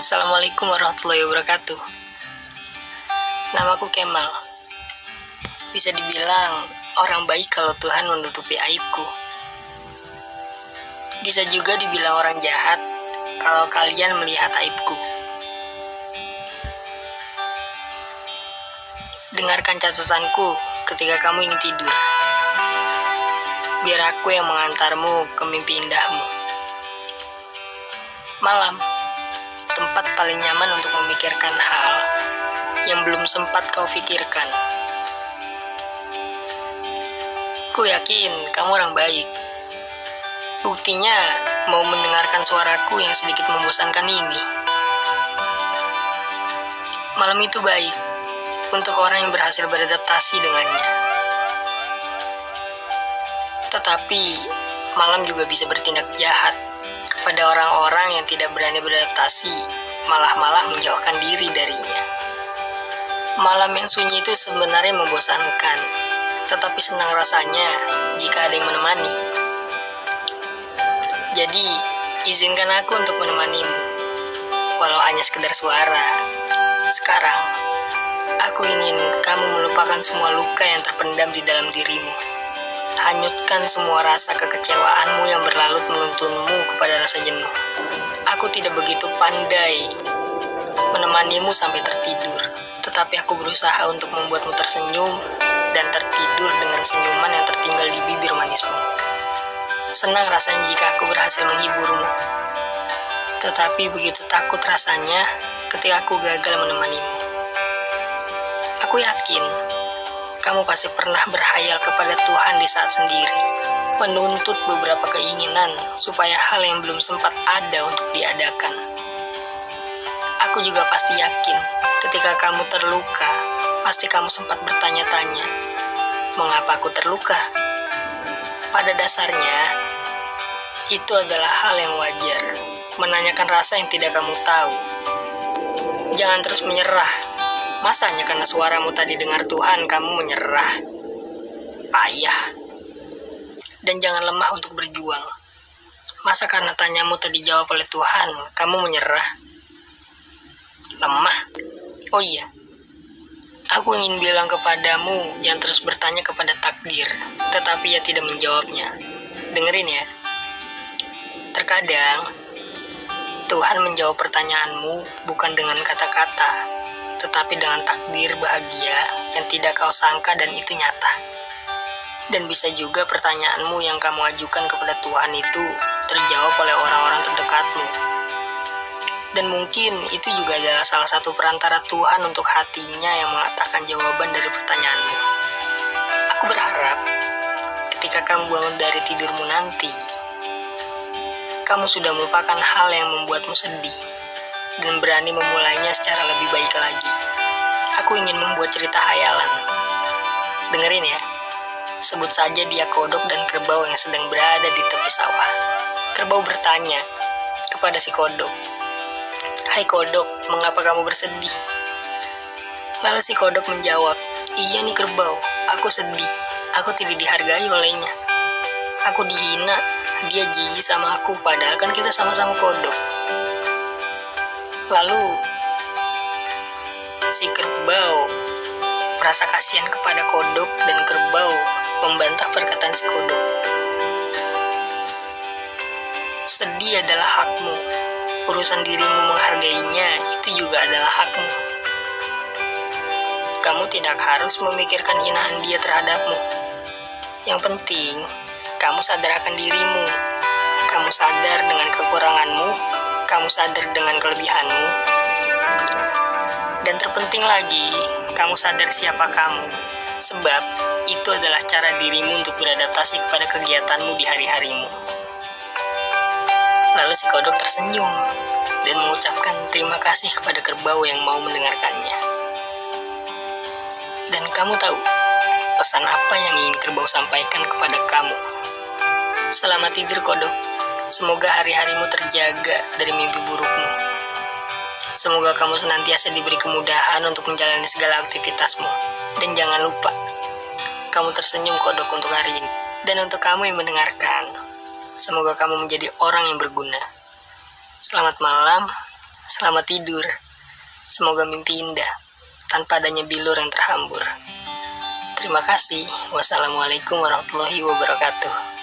Assalamualaikum warahmatullahi wabarakatuh. Namaku Kemal. Bisa dibilang orang baik kalau Tuhan menutupi aibku. Bisa juga dibilang orang jahat kalau kalian melihat aibku. Dengarkan catatanku ketika kamu ingin tidur. Biar aku yang mengantarmu ke mimpi indahmu. Malam, tempat paling nyaman untuk memikirkan hal yang belum sempat kau pikirkan. Ku yakin kamu orang baik. Buktinya mau mendengarkan suaraku yang sedikit membosankan ini. Malam itu baik untuk orang yang berhasil beradaptasi dengannya. Tetapi malam juga bisa bertindak jahat kepada orang-orang yang tidak berani beradaptasi, malah-malah menjauhkan diri darinya. Malam yang sunyi itu sebenarnya membosankan, tetapi senang rasanya jika ada yang menemani. Jadi, izinkan aku untuk menemanimu, walau hanya sekedar suara. Sekarang, aku ingin kamu melupakan semua luka yang terpendam di dalam dirimu hanyutkan semua rasa kekecewaanmu yang berlalut menuntunmu kepada rasa jenuh. Aku tidak begitu pandai menemanimu sampai tertidur, tetapi aku berusaha untuk membuatmu tersenyum dan tertidur dengan senyuman yang tertinggal di bibir manismu. Senang rasanya jika aku berhasil menghiburmu, tetapi begitu takut rasanya ketika aku gagal menemanimu. Aku yakin kamu pasti pernah berhayal kepada Tuhan di saat sendiri, menuntut beberapa keinginan supaya hal yang belum sempat ada untuk diadakan. Aku juga pasti yakin, ketika kamu terluka, pasti kamu sempat bertanya-tanya, mengapa aku terluka? Pada dasarnya, itu adalah hal yang wajar, menanyakan rasa yang tidak kamu tahu. Jangan terus menyerah Masanya karena suaramu tadi dengar Tuhan, kamu menyerah. Payah. Dan jangan lemah untuk berjuang. Masa karena tanyamu tadi jawab oleh Tuhan, kamu menyerah? Lemah? Oh iya. Aku ingin bilang kepadamu yang terus bertanya kepada takdir, tetapi ia tidak menjawabnya. Dengerin ya. Terkadang, Tuhan menjawab pertanyaanmu bukan dengan kata-kata, tetapi dengan takdir bahagia yang tidak kau sangka dan itu nyata. Dan bisa juga pertanyaanmu yang kamu ajukan kepada Tuhan itu terjawab oleh orang-orang terdekatmu. Dan mungkin itu juga adalah salah satu perantara Tuhan untuk hatinya yang mengatakan jawaban dari pertanyaanmu. Aku berharap ketika kamu bangun dari tidurmu nanti, kamu sudah melupakan hal yang membuatmu sedih dan berani memulainya secara lebih baik lagi. Aku ingin membuat cerita hayalan. Dengerin ya. Sebut saja dia kodok dan kerbau yang sedang berada di tepi sawah. Kerbau bertanya kepada si kodok, Hai kodok, mengapa kamu bersedih? Lalu si kodok menjawab, Iya nih kerbau, aku sedih. Aku tidak dihargai olehnya. Aku dihina, dia jijik sama aku, padahal kan kita sama-sama kodok. Lalu si kerbau merasa kasihan kepada kodok dan kerbau membantah perkataan si kodok. Sedih adalah hakmu. Urusan dirimu menghargainya itu juga adalah hakmu. Kamu tidak harus memikirkan hinaan dia terhadapmu. Yang penting, kamu sadar akan dirimu. Kamu sadar dengan kekuranganmu kamu sadar dengan kelebihanmu. Dan terpenting lagi, kamu sadar siapa kamu. Sebab itu adalah cara dirimu untuk beradaptasi kepada kegiatanmu di hari-harimu. Lalu si kodok tersenyum dan mengucapkan terima kasih kepada kerbau yang mau mendengarkannya. Dan kamu tahu pesan apa yang ingin kerbau sampaikan kepada kamu. Selamat tidur kodok. Semoga hari-harimu terjaga dari mimpi burukmu. Semoga kamu senantiasa diberi kemudahan untuk menjalani segala aktivitasmu. Dan jangan lupa, kamu tersenyum kodok untuk hari ini. Dan untuk kamu yang mendengarkan, semoga kamu menjadi orang yang berguna. Selamat malam, Selamat tidur. Semoga mimpi indah, tanpa adanya bilur yang terhambur. Terima kasih. Wassalamualaikum warahmatullahi wabarakatuh.